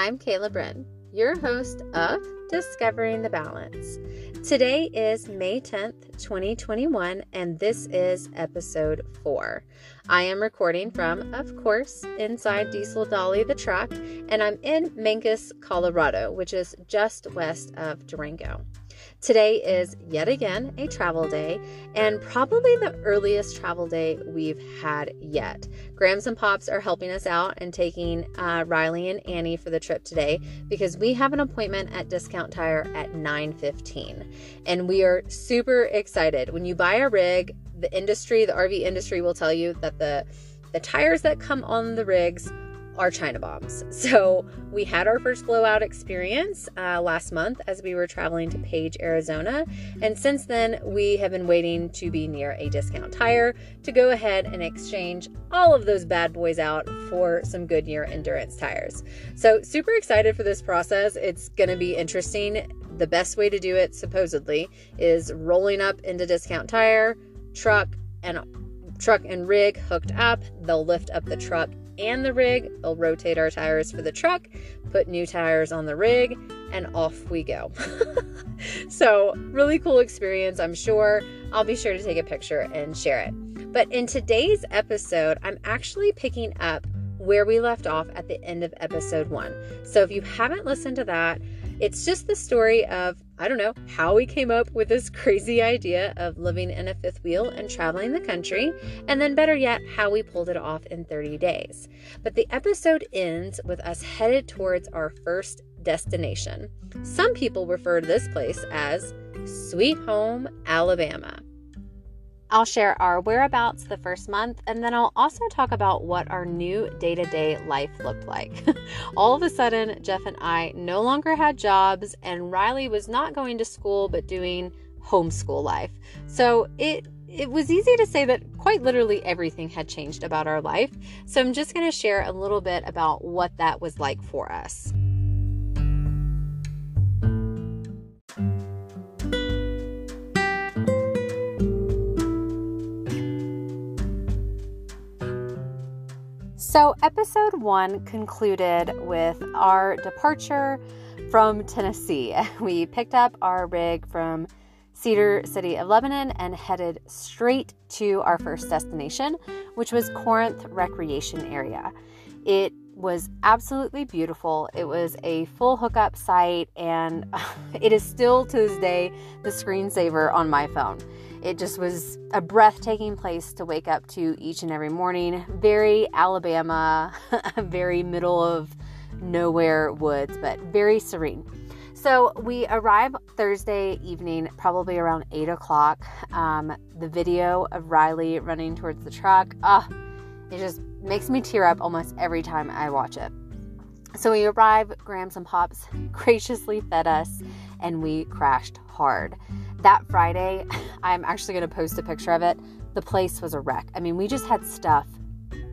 I'm Kayla Bryn, your host of Discovering the Balance. Today is May 10th, 2021, and this is episode 4. I am recording from, of course, inside Diesel Dolly the truck, and I'm in Mancos, Colorado, which is just west of Durango. Today is yet again a travel day and probably the earliest travel day we've had yet. Grams and Pops are helping us out and taking uh, Riley and Annie for the trip today because we have an appointment at Discount Tire at 9:15 and we are super excited. When you buy a rig, the industry, the RV industry will tell you that the the tires that come on the rigs are China bombs. So we had our first blowout experience uh, last month as we were traveling to Page, Arizona. And since then, we have been waiting to be near a discount tire to go ahead and exchange all of those bad boys out for some Goodyear endurance tires. So, super excited for this process. It's going to be interesting. The best way to do it, supposedly, is rolling up into discount tire, truck, and truck and rig hooked up. They'll lift up the truck and the rig. They'll rotate our tires for the truck, put new tires on the rig, and off we go. so, really cool experience, I'm sure. I'll be sure to take a picture and share it. But in today's episode, I'm actually picking up where we left off at the end of episode one. So, if you haven't listened to that, it's just the story of, I don't know, how we came up with this crazy idea of living in a fifth wheel and traveling the country, and then better yet, how we pulled it off in 30 days. But the episode ends with us headed towards our first destination. Some people refer to this place as Sweet Home, Alabama. I'll share our whereabouts the first month, and then I'll also talk about what our new day to day life looked like. All of a sudden, Jeff and I no longer had jobs, and Riley was not going to school but doing homeschool life. So it it was easy to say that quite literally everything had changed about our life. So I'm just going to share a little bit about what that was like for us. So, episode one concluded with our departure from Tennessee. We picked up our rig from Cedar City of Lebanon and headed straight to our first destination, which was Corinth Recreation Area. It was absolutely beautiful. It was a full hookup site, and it is still to this day the screensaver on my phone. It just was a breathtaking place to wake up to each and every morning. Very Alabama, very middle of nowhere woods, but very serene. So we arrive Thursday evening, probably around 8 o'clock. Um, the video of Riley running towards the truck, ah, it just makes me tear up almost every time I watch it. So we arrive, Grams and Pops graciously fed us, and we crashed hard. That Friday, I'm actually going to post a picture of it. The place was a wreck. I mean, we just had stuff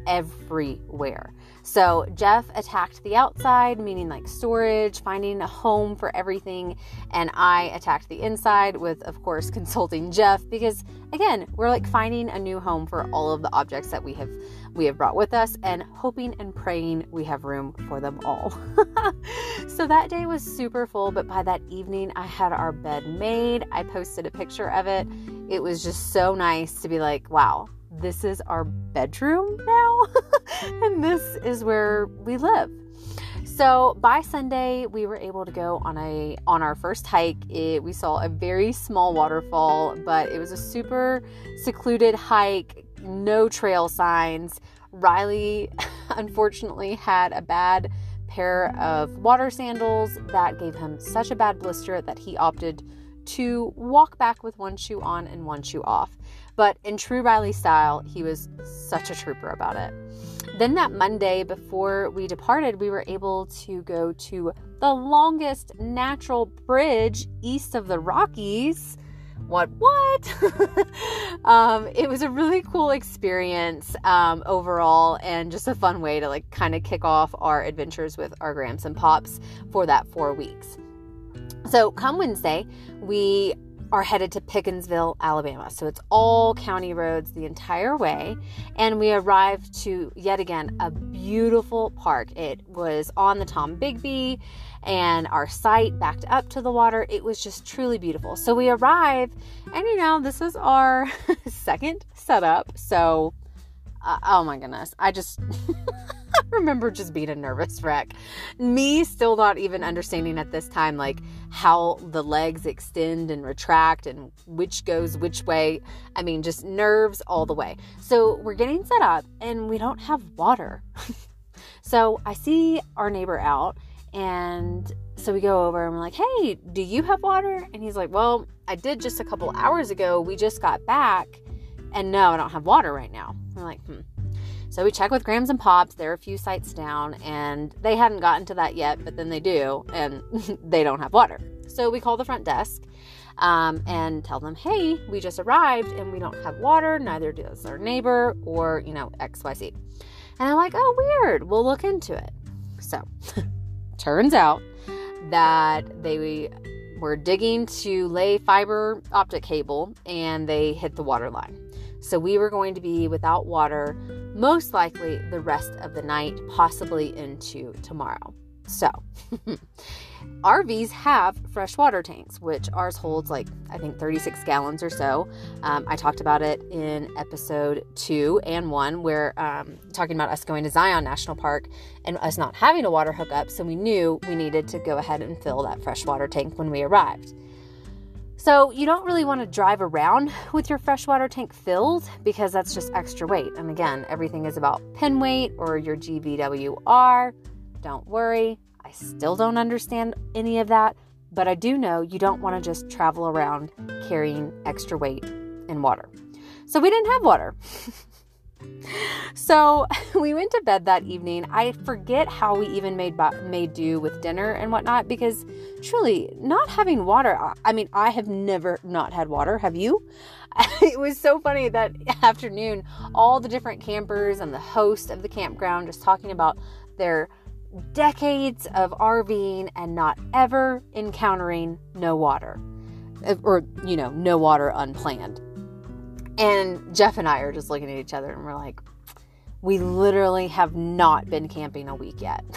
everywhere. So Jeff attacked the outside, meaning like storage, finding a home for everything, and I attacked the inside with, of course, consulting Jeff because again, we're like finding a new home for all of the objects that we have we have brought with us and hoping and praying we have room for them all. so that day was super full, but by that evening I had our bed made. I posted a picture of it. It was just so nice to be like, wow, this is our bedroom now, and this is where we live. So by Sunday, we were able to go on a on our first hike. It, we saw a very small waterfall, but it was a super secluded hike, no trail signs. Riley unfortunately had a bad pair of water sandals that gave him such a bad blister that he opted to walk back with one shoe on and one shoe off. But in true Riley style, he was such a trooper about it. Then that Monday before we departed, we were able to go to the longest natural bridge east of the Rockies. What, what? um, it was a really cool experience um, overall and just a fun way to like kind of kick off our adventures with our Grams and Pops for that four weeks. So, come Wednesday, we are headed to Pickensville, Alabama. So it's all county roads the entire way. And we arrived to yet again a beautiful park. It was on the Tombigbee and our site backed up to the water. It was just truly beautiful. So we arrive, and you know, this is our second setup. So, uh, oh my goodness, I just. remember just being a nervous wreck. Me still not even understanding at this time, like how the legs extend and retract and which goes which way. I mean, just nerves all the way. So we're getting set up and we don't have water. so I see our neighbor out and so we go over and we're like, hey, do you have water? And he's like, well, I did just a couple hours ago. We just got back. And no, I don't have water right now. We're like, hmm. So we check with Grams and Pops. They're a few sites down, and they hadn't gotten to that yet, but then they do, and they don't have water. So we call the front desk um, and tell them, hey, we just arrived and we don't have water. Neither does our neighbor or, you know, XYZ. And they're like, oh, weird. We'll look into it. So turns out that they were digging to lay fiber optic cable and they hit the water line. So we were going to be without water most likely the rest of the night, possibly into tomorrow. So, RVs have freshwater tanks, which ours holds like I think 36 gallons or so. Um, I talked about it in episode two and one, where um, talking about us going to Zion National Park and us not having a water hookup. So we knew we needed to go ahead and fill that freshwater tank when we arrived. So, you don't really want to drive around with your freshwater tank filled because that's just extra weight. And again, everything is about pin weight or your GVWR. Don't worry, I still don't understand any of that, but I do know you don't want to just travel around carrying extra weight in water. So, we didn't have water. so we went to bed that evening. I forget how we even made made do with dinner and whatnot because truly not having water. I mean, I have never not had water. Have you? It was so funny that afternoon, all the different campers and the host of the campground just talking about their decades of RVing and not ever encountering no water or you know no water unplanned and Jeff and I are just looking at each other and we're like, we literally have not been camping a week yet.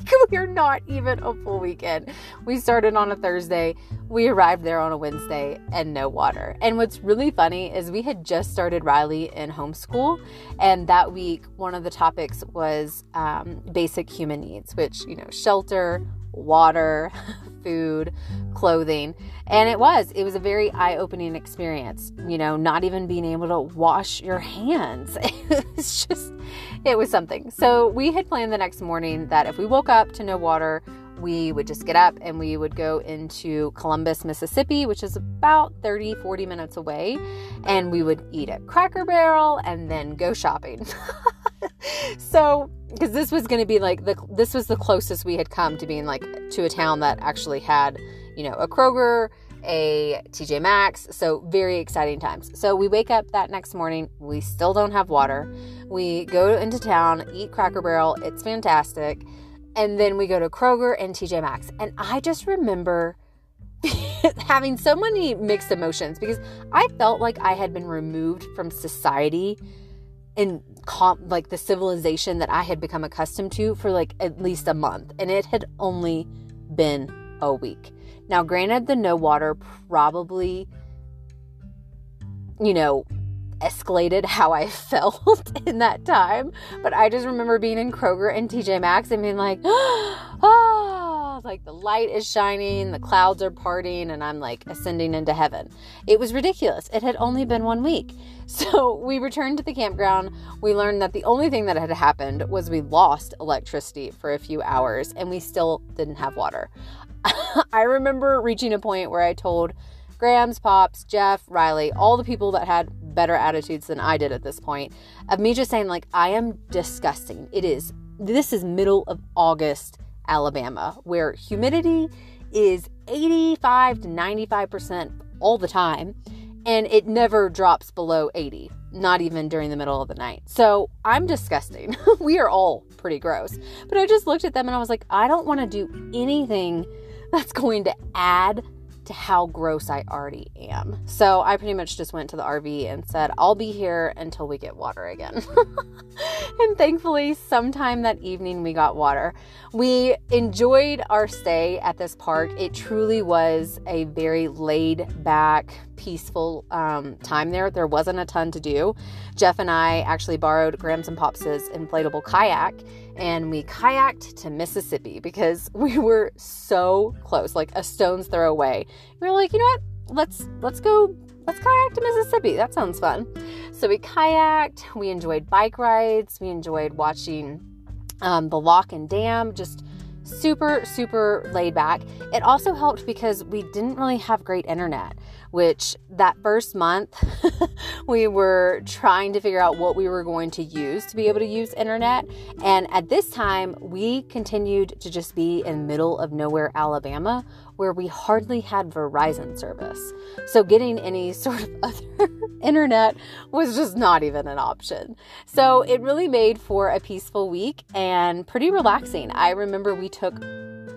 Like, we are not even a full weekend. We started on a Thursday, we arrived there on a Wednesday, and no water. And what's really funny is we had just started Riley in homeschool, and that week, one of the topics was um, basic human needs, which, you know, shelter, water, food, clothing. And it was, it was a very eye opening experience, you know, not even being able to wash your hands. It was just, it was something. So we had planned the next morning that if we woke up to no water, we would just get up and we would go into Columbus, Mississippi, which is about 30, 40 minutes away, and we would eat at Cracker Barrel and then go shopping. so, because this was going to be like the this was the closest we had come to being like to a town that actually had, you know, a Kroger, a TJ Maxx. So, very exciting times. So, we wake up that next morning. We still don't have water. We go into town, eat Cracker Barrel. It's fantastic. And then we go to Kroger and TJ Maxx. And I just remember having so many mixed emotions because I felt like I had been removed from society and comp- like the civilization that I had become accustomed to for like at least a month. And it had only been a week. Now, granted, the no water probably, you know, escalated how I felt in that time. But I just remember being in Kroger and TJ Maxx and being like, oh, like the light is shining, the clouds are parting, and I'm like ascending into heaven. It was ridiculous. It had only been one week. So we returned to the campground. We learned that the only thing that had happened was we lost electricity for a few hours and we still didn't have water. I remember reaching a point where I told Grams, Pops, Jeff, Riley, all the people that had better attitudes than I did at this point, of me just saying, like, I am disgusting. It is, this is middle of August, Alabama, where humidity is 85 to 95% all the time, and it never drops below 80, not even during the middle of the night. So I'm disgusting. we are all pretty gross. But I just looked at them and I was like, I don't want to do anything that's going to add to how gross I already am. So I pretty much just went to the RV and said, I'll be here until we get water again. and thankfully, sometime that evening, we got water. We enjoyed our stay at this park. It truly was a very laid back, peaceful um, time there. There wasn't a ton to do. Jeff and I actually borrowed Grams and Pops' inflatable kayak and we kayaked to Mississippi because we were so close, like a stone's throw away. We were like, you know what? Let's let's go let's kayak to Mississippi. That sounds fun. So we kayaked, we enjoyed bike rides, we enjoyed watching um, the lock and dam, just super, super laid back. It also helped because we didn't really have great internet, which that first month we were trying to figure out what we were going to use to be able to use internet. And at this time, we continued to just be in middle of nowhere, Alabama, where we hardly had Verizon service. So getting any sort of other internet was just not even an option. So it really made for a peaceful week and pretty relaxing. I remember we took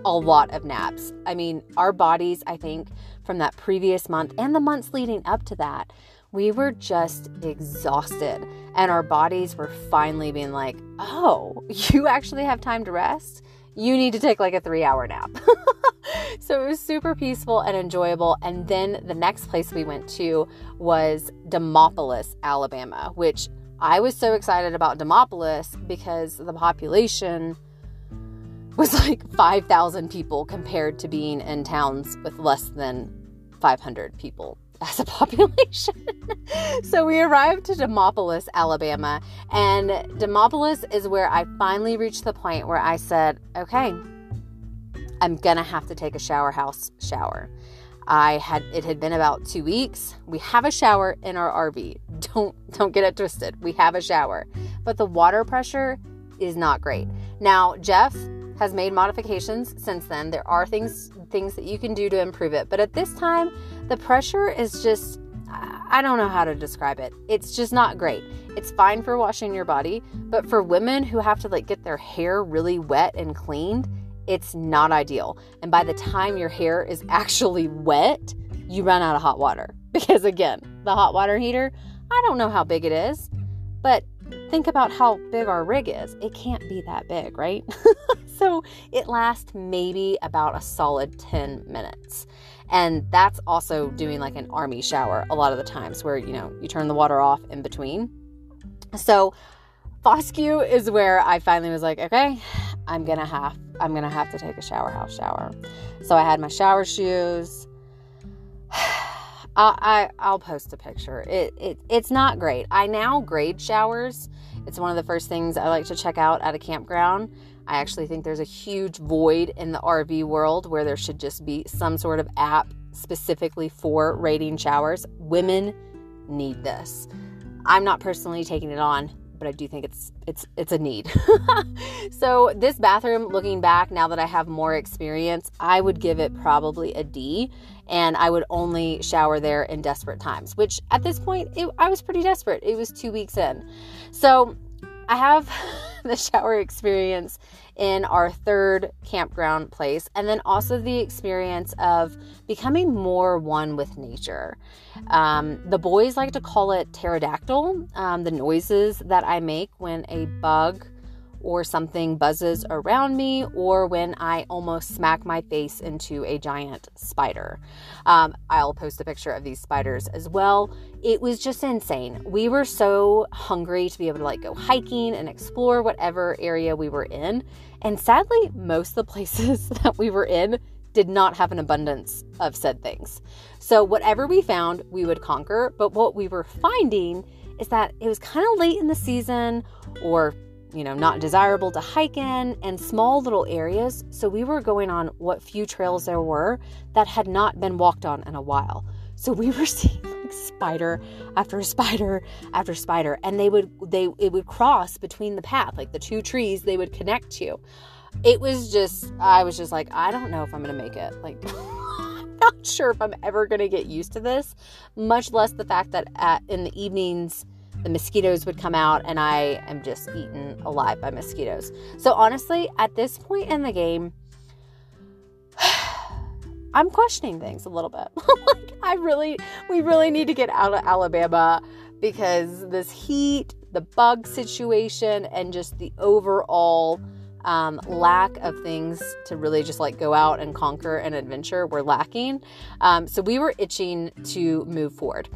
a lot of naps. I mean, our bodies, I think, from that previous month and the months leading up to that, we were just exhausted. And our bodies were finally being like, oh, you actually have time to rest? You need to take like a three hour nap. so it was super peaceful and enjoyable. And then the next place we went to was Demopolis, Alabama, which I was so excited about Demopolis because the population was like 5,000 people compared to being in towns with less than 500 people as a population. so we arrived to Demopolis, Alabama, and Demopolis is where I finally reached the point where I said, okay, I'm gonna have to take a shower house shower. I had it had been about two weeks. We have a shower in our RV. Don't don't get it twisted. We have a shower, but the water pressure is not great. Now Jeff has made modifications since then. There are things things that you can do to improve it, but at this time, the pressure is just I don't know how to describe it. It's just not great. It's fine for washing your body, but for women who have to like get their hair really wet and cleaned, it's not ideal. And by the time your hair is actually wet, you run out of hot water. Because again, the hot water heater, I don't know how big it is, but think about how big our rig is. It can't be that big, right? so it lasts maybe about a solid 10 minutes. And that's also doing like an army shower a lot of the times where, you know, you turn the water off in between. So Foscue is where I finally was like, okay, I'm gonna have I'm gonna have to take a shower house shower. So I had my shower shoes. I, I will post a picture. It, it it's not great. I now grade showers. It's one of the first things I like to check out at a campground. I actually think there's a huge void in the RV world where there should just be some sort of app specifically for rating showers. Women need this. I'm not personally taking it on but I do think it's it's it's a need. so this bathroom, looking back now that I have more experience, I would give it probably a D, and I would only shower there in desperate times. Which at this point, it, I was pretty desperate. It was two weeks in, so I have the shower experience in our third campground place, and then also the experience of becoming more one with nature. Um, the boys like to call it pterodactyl, um, the noises that I make when a bug or something buzzes around me, or when I almost smack my face into a giant spider. Um, I'll post a picture of these spiders as well. It was just insane. We were so hungry to be able to like go hiking and explore whatever area we were in. And sadly, most of the places that we were in did not have an abundance of said things. So, whatever we found, we would conquer. But what we were finding is that it was kind of late in the season or you know, not desirable to hike in and small little areas. So we were going on what few trails there were that had not been walked on in a while. So we were seeing like spider after spider after spider and they would they it would cross between the path, like the two trees they would connect to. It was just I was just like I don't know if I'm going to make it. Like not sure if I'm ever going to get used to this, much less the fact that at in the evenings the mosquitoes would come out and I am just eaten alive by mosquitoes. So honestly, at this point in the game, I'm questioning things a little bit. like, I really, we really need to get out of Alabama because this heat, the bug situation, and just the overall um, lack of things to really just like go out and conquer an adventure were lacking. Um, so we were itching to move forward.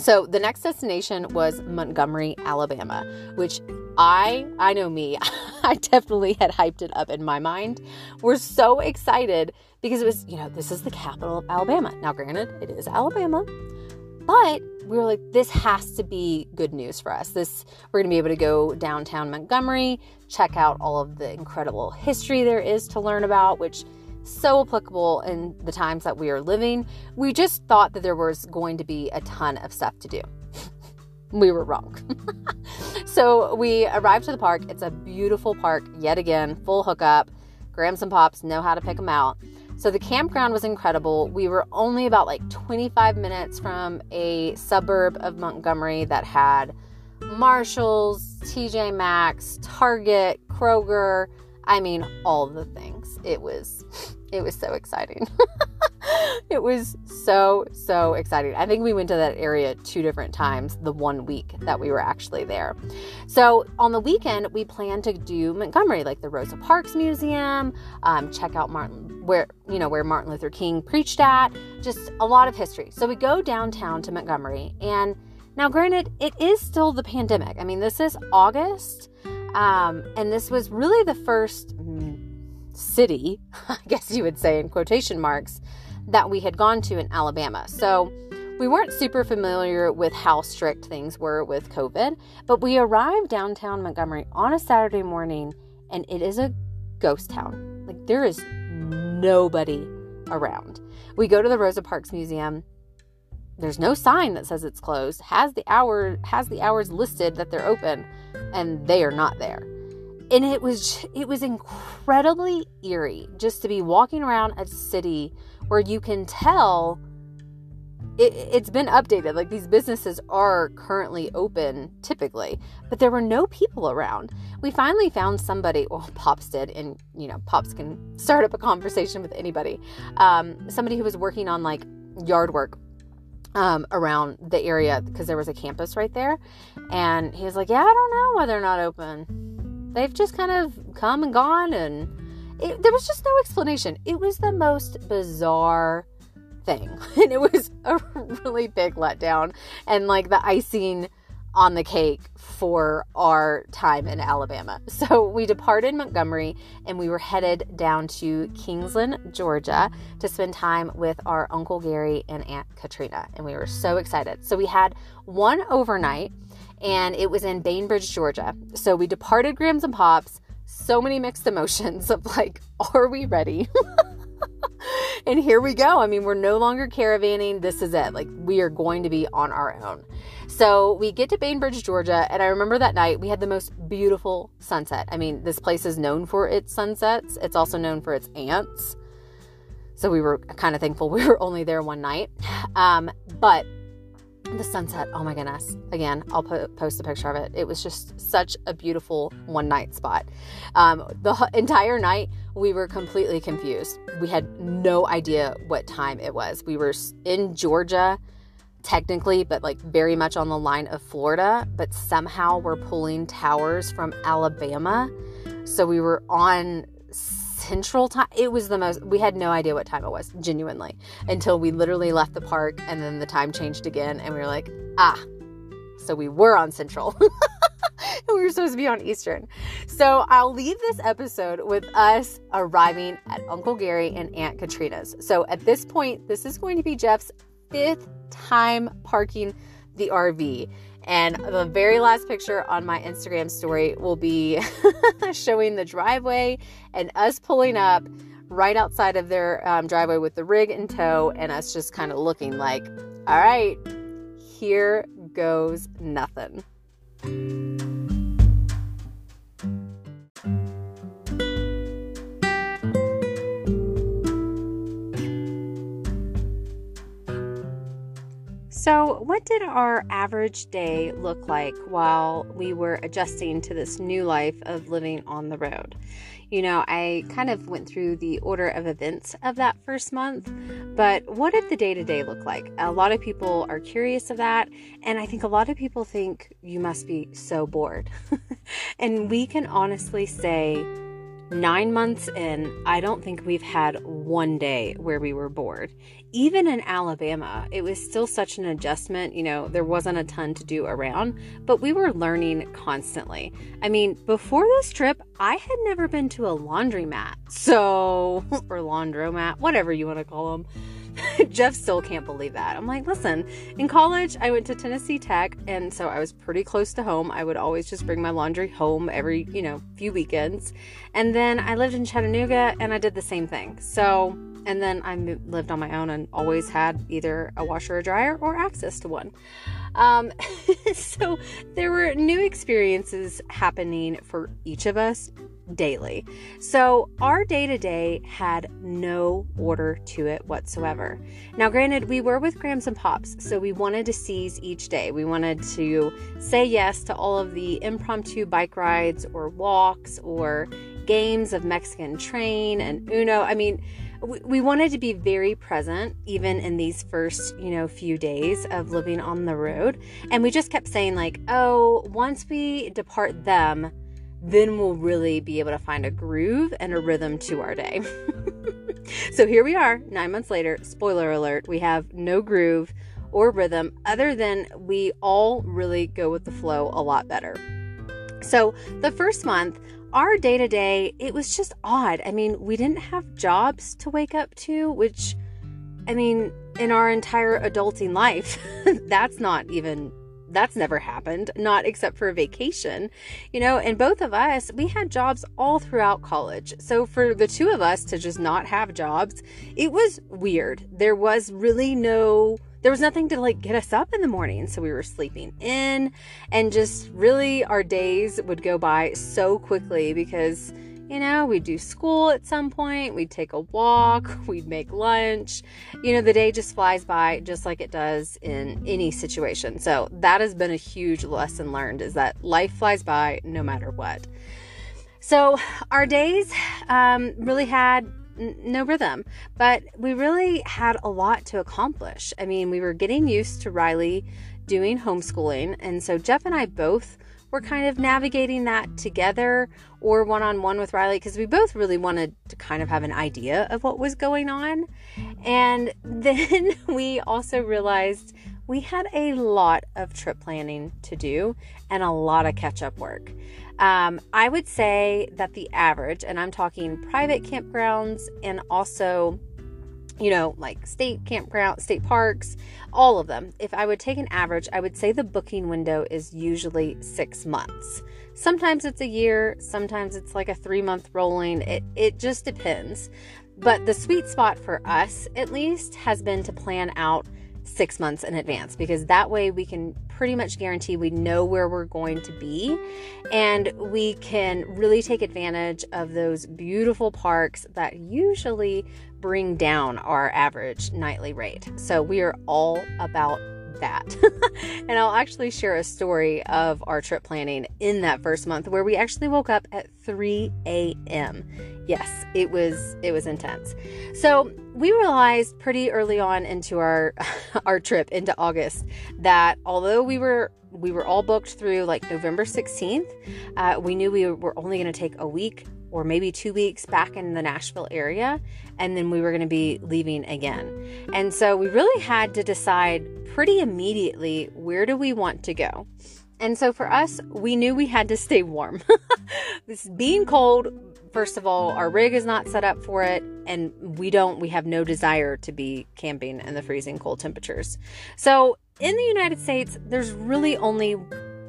So the next destination was Montgomery, Alabama, which I I know me, I definitely had hyped it up in my mind. We're so excited because it was, you know, this is the capital of Alabama. Now granted, it is Alabama, but we were like this has to be good news for us. This we're going to be able to go downtown Montgomery, check out all of the incredible history there is to learn about, which so applicable in the times that we are living. We just thought that there was going to be a ton of stuff to do. we were wrong. so we arrived to the park. It's a beautiful park, yet again, full hookup. Grams and Pops know how to pick them out. So the campground was incredible. We were only about like 25 minutes from a suburb of Montgomery that had Marshalls, TJ Maxx, Target, Kroger. I mean, all the things. It was it was so exciting. it was so, so exciting. I think we went to that area two different times the one week that we were actually there. So on the weekend, we planned to do Montgomery, like the Rosa Parks Museum, um, check out Martin, where, you know, where Martin Luther King preached at, just a lot of history. So we go downtown to Montgomery. And now, granted, it is still the pandemic. I mean, this is August. Um, and this was really the first city, I guess you would say in quotation marks, that we had gone to in Alabama. So we weren't super familiar with how strict things were with COVID, but we arrived downtown Montgomery on a Saturday morning and it is a ghost town. Like there is nobody around. We go to the Rosa Parks Museum. There's no sign that says it's closed. Has the hour has the hours listed that they're open and they are not there. And it was it was incredibly eerie just to be walking around a city where you can tell it, it's been updated. Like these businesses are currently open typically but there were no people around. We finally found somebody well pops did and you know pops can start up a conversation with anybody. Um, somebody who was working on like yard work um, around the area because there was a campus right there. And he was like yeah i don't know why they're not open. They've just kind of come and gone, and it, there was just no explanation. It was the most bizarre thing, and it was a really big letdown, and like the icing on the cake for our time in Alabama. So we departed Montgomery and we were headed down to Kingsland, Georgia to spend time with our Uncle Gary and Aunt Katrina. And we were so excited. So we had one overnight and it was in Bainbridge, Georgia. So we departed Grams and Pops. So many mixed emotions of like, are we ready? and here we go. I mean, we're no longer caravanning. This is it. Like, we are going to be on our own. So we get to Bainbridge, Georgia, and I remember that night we had the most beautiful sunset. I mean, this place is known for its sunsets, it's also known for its ants. So we were kind of thankful we were only there one night. Um, but the sunset oh my goodness. Again i'll post a picture of it. It was just such a beautiful one night spot. Um, the entire night we were completely confused. We had no idea what time it was. We were in georgia technically but like very much on the line of florida but somehow we're pulling towers from alabama. So we were on central time. It was the most, we had no idea what time it was, genuinely, until we literally left the park and then the time changed again. And we were like, ah, so we were on central. we were supposed to be on Eastern. So I'll leave this episode with us arriving at Uncle Gary and Aunt Katrina's. So at this point, this is going to be Jeff's fifth time parking the RV. And the very last picture on my Instagram story will be showing the driveway and us pulling up right outside of their um, driveway with the rig in tow, and us just kind of looking like, all right, here goes nothing. So, what did our average day look like while we were adjusting to this new life of living on the road? You know, I kind of went through the order of events of that first month, but what did the day to day look like? A lot of people are curious of that, and I think a lot of people think you must be so bored. and we can honestly say, nine months in, I don't think we've had one day where we were bored. Even in Alabama, it was still such an adjustment. You know, there wasn't a ton to do around, but we were learning constantly. I mean, before this trip, I had never been to a laundromat. So, or laundromat, whatever you want to call them. Jeff still can't believe that. I'm like, listen, in college, I went to Tennessee Tech, and so I was pretty close to home. I would always just bring my laundry home every, you know, few weekends. And then I lived in Chattanooga, and I did the same thing. So, and then I lived on my own and always had either a washer or dryer or access to one. Um, so there were new experiences happening for each of us daily. So our day to day had no order to it whatsoever. Now, granted, we were with Grams and Pops, so we wanted to seize each day. We wanted to say yes to all of the impromptu bike rides or walks or games of Mexican train and Uno. I mean, we wanted to be very present even in these first you know few days of living on the road and we just kept saying like oh once we depart them then we'll really be able to find a groove and a rhythm to our day. so here we are, nine months later. Spoiler alert, we have no groove or rhythm other than we all really go with the flow a lot better. So the first month, our day to day, it was just odd. I mean, we didn't have jobs to wake up to, which, I mean, in our entire adulting life, that's not even that's never happened, not except for a vacation, you know. And both of us, we had jobs all throughout college. So for the two of us to just not have jobs, it was weird. There was really no there was nothing to like get us up in the morning. So we were sleeping in and just really our days would go by so quickly because you know, we'd do school at some point, we'd take a walk, we'd make lunch. You know, the day just flies by just like it does in any situation. So that has been a huge lesson learned is that life flies by no matter what. So our days um, really had no rhythm, but we really had a lot to accomplish. I mean, we were getting used to Riley doing homeschooling, and so Jeff and I both were kind of navigating that together or one on one with Riley because we both really wanted to kind of have an idea of what was going on. And then we also realized we had a lot of trip planning to do and a lot of catch up work. Um, I would say that the average, and I'm talking private campgrounds and also you know, like state campground, state parks, all of them. If I would take an average, I would say the booking window is usually six months. Sometimes it's a year, sometimes it's like a three month rolling. It, it just depends. But the sweet spot for us, at least, has been to plan out six months in advance because that way we can pretty much guarantee we know where we're going to be and we can really take advantage of those beautiful parks that usually bring down our average nightly rate. So we are all about that. and I'll actually share a story of our trip planning in that first month where we actually woke up at 3 a.m. Yes, it was it was intense. So we realized pretty early on into our our trip into August that although we were we were all booked through like November 16th, uh, we knew we were only going to take a week or maybe two weeks back in the Nashville area, and then we were going to be leaving again. And so we really had to decide pretty immediately where do we want to go. And so for us, we knew we had to stay warm. this being cold, first of all, our rig is not set up for it, and we don't, we have no desire to be camping in the freezing cold temperatures. So in the United States, there's really only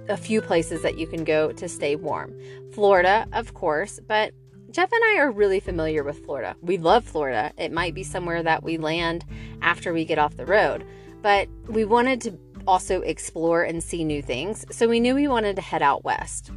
a few places that you can go to stay warm. Florida, of course, but Jeff and I are really familiar with Florida. We love Florida. It might be somewhere that we land after we get off the road, but we wanted to also explore and see new things. So we knew we wanted to head out west.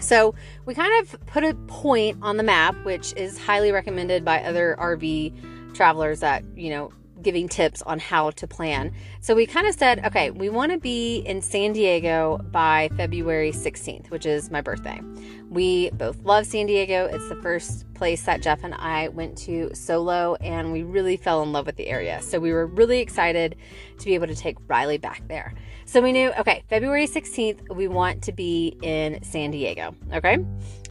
So we kind of put a point on the map, which is highly recommended by other RV travelers that, you know, giving tips on how to plan. So we kind of said, okay, we want to be in San Diego by February 16th, which is my birthday. We both love San Diego. It's the first place that Jeff and I went to solo, and we really fell in love with the area. So we were really excited to be able to take Riley back there. So we knew, okay, February 16th, we want to be in San Diego, okay?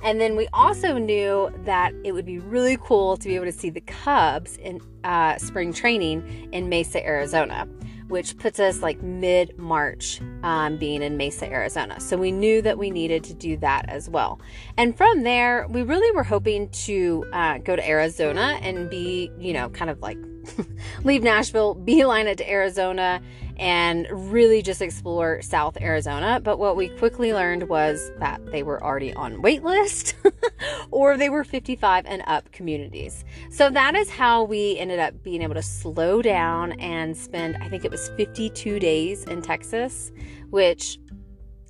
And then we also knew that it would be really cool to be able to see the Cubs in uh, spring training in Mesa, Arizona which puts us like mid March um, being in Mesa, Arizona. So we knew that we needed to do that as well. And from there, we really were hoping to uh, go to Arizona and be, you know, kind of like leave Nashville, beeline it to Arizona, and really just explore South Arizona. But what we quickly learned was that they were already on waitlist or they were 55 and up communities. So that is how we ended up being able to slow down and spend, I think it was 52 days in Texas, which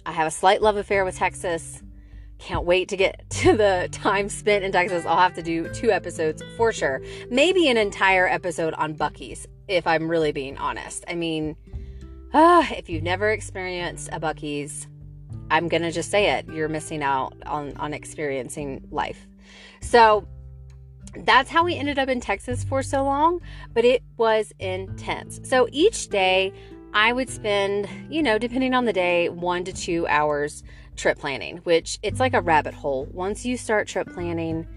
I have a slight love affair with Texas. Can't wait to get to the time spent in Texas. I'll have to do two episodes for sure. Maybe an entire episode on Buc-ee's, if I'm really being honest. I mean, uh, if you've never experienced a Buc-ee's, I'm gonna just say it. You're missing out on on experiencing life. So that's how we ended up in Texas for so long, but it was intense. So each day I would spend, you know, depending on the day, one to two hours trip planning, which it's like a rabbit hole. Once you start trip planning,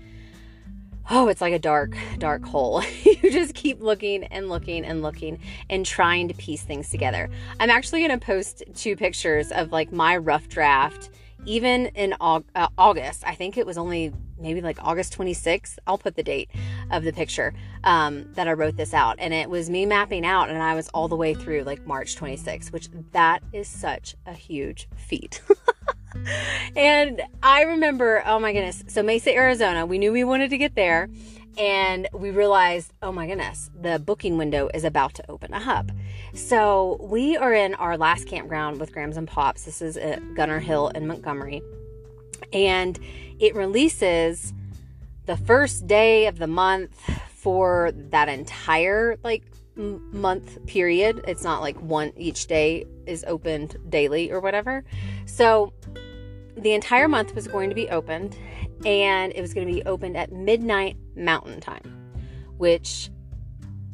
oh, it's like a dark, dark hole. you just keep looking and looking and looking and trying to piece things together. I'm actually going to post two pictures of like my rough draft, even in uh, August. I think it was only maybe like August 26th. I'll put the date of the picture um, that I wrote this out. And it was me mapping out, and I was all the way through like March 26th, which that is such a huge feat. and I remember, oh my goodness. So Mesa, Arizona, we knew we wanted to get there and we realized, oh my goodness, the booking window is about to open up. So we are in our last campground with Grams and Pops. This is at Gunter Hill in Montgomery. And it releases the first day of the month for that entire like month period. It's not like one each day is opened daily or whatever. So the entire month was going to be opened and it was going to be opened at midnight mountain time, which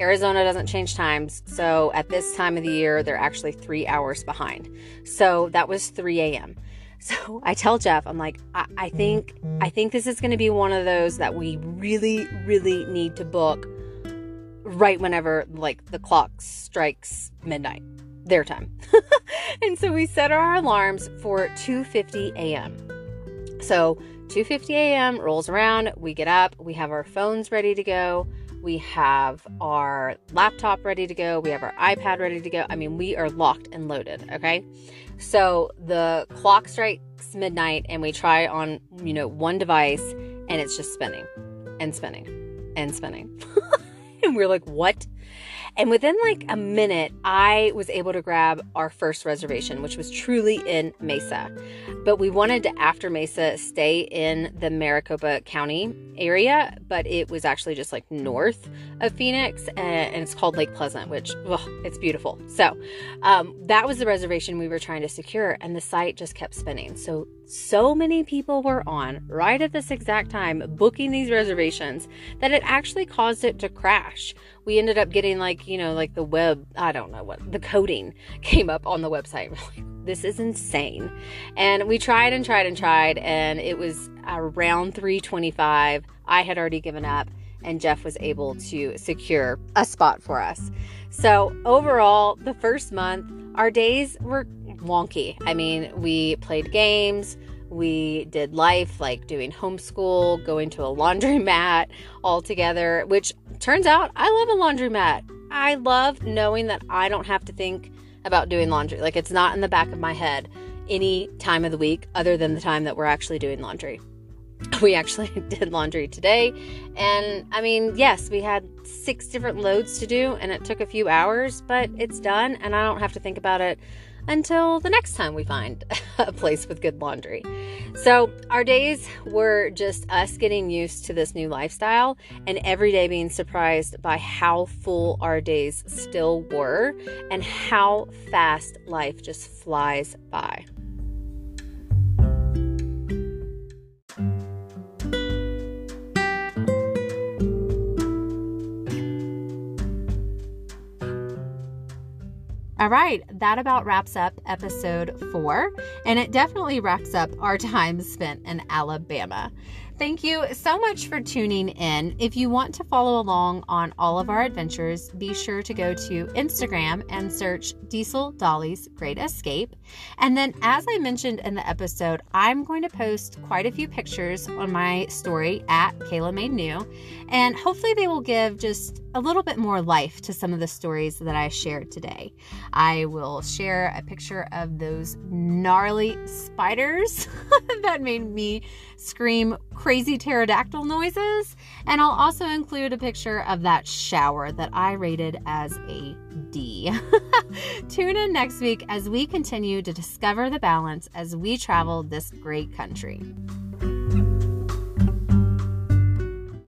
Arizona doesn't change times. So at this time of the year, they're actually three hours behind. So that was 3 a.m. So I tell Jeff, I'm like, I, I think I think this is going to be one of those that we really, really need to book right whenever like the clock strikes midnight their time. and so we set our alarms for 2:50 a.m. So 2:50 a.m. rolls around, we get up, we have our phones ready to go, we have our laptop ready to go, we have our iPad ready to go. I mean, we are locked and loaded, okay? So the clock strikes midnight and we try on, you know, one device and it's just spinning and spinning and spinning. and we're like, "What and within like a minute, I was able to grab our first reservation, which was truly in Mesa. But we wanted to, after Mesa, stay in the Maricopa County area, but it was actually just like north of Phoenix, and it's called Lake Pleasant, which, well, it's beautiful. So um, that was the reservation we were trying to secure, and the site just kept spinning. So so many people were on right at this exact time booking these reservations that it actually caused it to crash. We ended up getting like, you know, like the web, I don't know what, the coding came up on the website. this is insane. And we tried and tried and tried and it was around 325. I had already given up and Jeff was able to secure a spot for us. So, overall, the first month, our days were wonky. I mean, we played games, we did life like doing homeschool, going to a laundromat all together, which turns out I love a laundromat. I love knowing that I don't have to think about doing laundry. Like it's not in the back of my head any time of the week other than the time that we're actually doing laundry. We actually did laundry today. And I mean, yes, we had six different loads to do and it took a few hours, but it's done and I don't have to think about it until the next time we find a place with good laundry. So, our days were just us getting used to this new lifestyle and every day being surprised by how full our days still were and how fast life just flies by. All right, that about wraps up episode four, and it definitely wraps up our time spent in Alabama. Thank you so much for tuning in. If you want to follow along on all of our adventures, be sure to go to Instagram and search Diesel Dolly's Great Escape. And then, as I mentioned in the episode, I'm going to post quite a few pictures on my story at Kayla Made New, and hopefully, they will give just a little bit more life to some of the stories that I shared today. I will share a picture of those gnarly spiders that made me scream crazy pterodactyl noises, and I'll also include a picture of that shower that I rated as a D. Tune in next week as we continue to discover the balance as we travel this great country.